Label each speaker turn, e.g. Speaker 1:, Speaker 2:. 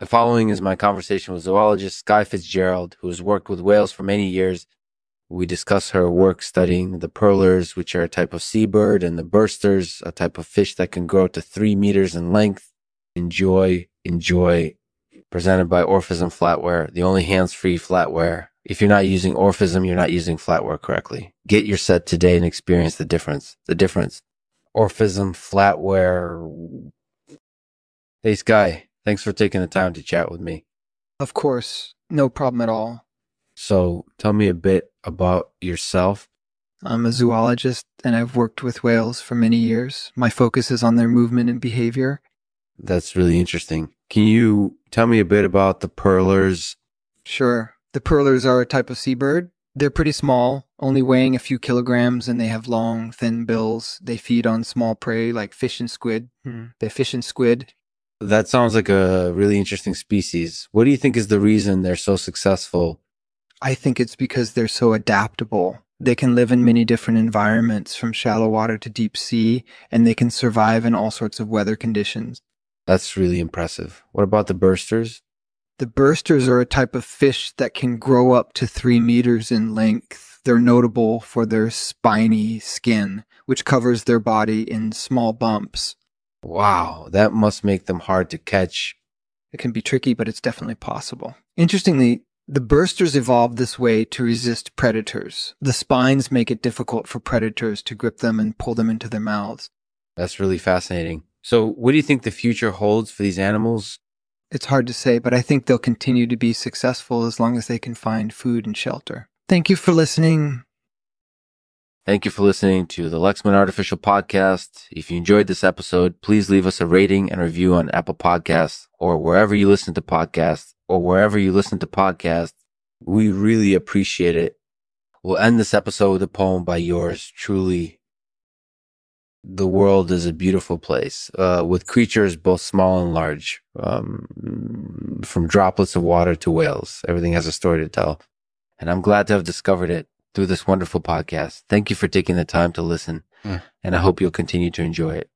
Speaker 1: The following is my conversation with zoologist Skye Fitzgerald, who has worked with whales for many years. We discuss her work studying the purlers, which are a type of seabird, and the bursters, a type of fish that can grow to three meters in length. Enjoy, enjoy. Presented by Orphism Flatware, the only hands-free flatware. If you're not using Orphism, you're not using flatware correctly. Get your set today and experience the difference. The difference. Orphism Flatware. Hey, Skye. Thanks for taking the time to chat with me.
Speaker 2: Of course, no problem at all.
Speaker 1: So, tell me a bit about yourself.
Speaker 2: I'm a zoologist and I've worked with whales for many years. My focus is on their movement and behavior.
Speaker 1: That's really interesting. Can you tell me a bit about the purlers?
Speaker 2: Sure. The purlers are a type of seabird. They're pretty small, only weighing a few kilograms, and they have long, thin bills. They feed on small prey like fish and squid. Hmm. They fish and squid.
Speaker 1: That sounds like a really interesting species. What do you think is the reason they're so successful?
Speaker 2: I think it's because they're so adaptable. They can live in many different environments, from shallow water to deep sea, and they can survive in all sorts of weather conditions.
Speaker 1: That's really impressive. What about the bursters?
Speaker 2: The bursters are a type of fish that can grow up to three meters in length. They're notable for their spiny skin, which covers their body in small bumps.
Speaker 1: Wow, that must make them hard to catch.
Speaker 2: It can be tricky, but it's definitely possible. Interestingly, the bursters evolved this way to resist predators. The spines make it difficult for predators to grip them and pull them into their mouths.
Speaker 1: That's really fascinating. So, what do you think the future holds for these animals?
Speaker 2: It's hard to say, but I think they'll continue to be successful as long as they can find food and shelter. Thank you for listening.
Speaker 1: Thank you for listening to the Lexman Artificial Podcast. If you enjoyed this episode, please leave us a rating and review on Apple Podcasts or wherever you listen to podcasts or wherever you listen to podcasts. We really appreciate it. We'll end this episode with a poem by yours truly. The world is a beautiful place, uh, with creatures both small and large, um, from droplets of water to whales. Everything has a story to tell. And I'm glad to have discovered it through this wonderful podcast. Thank you for taking the time to listen, mm. and I hope you'll continue to enjoy it.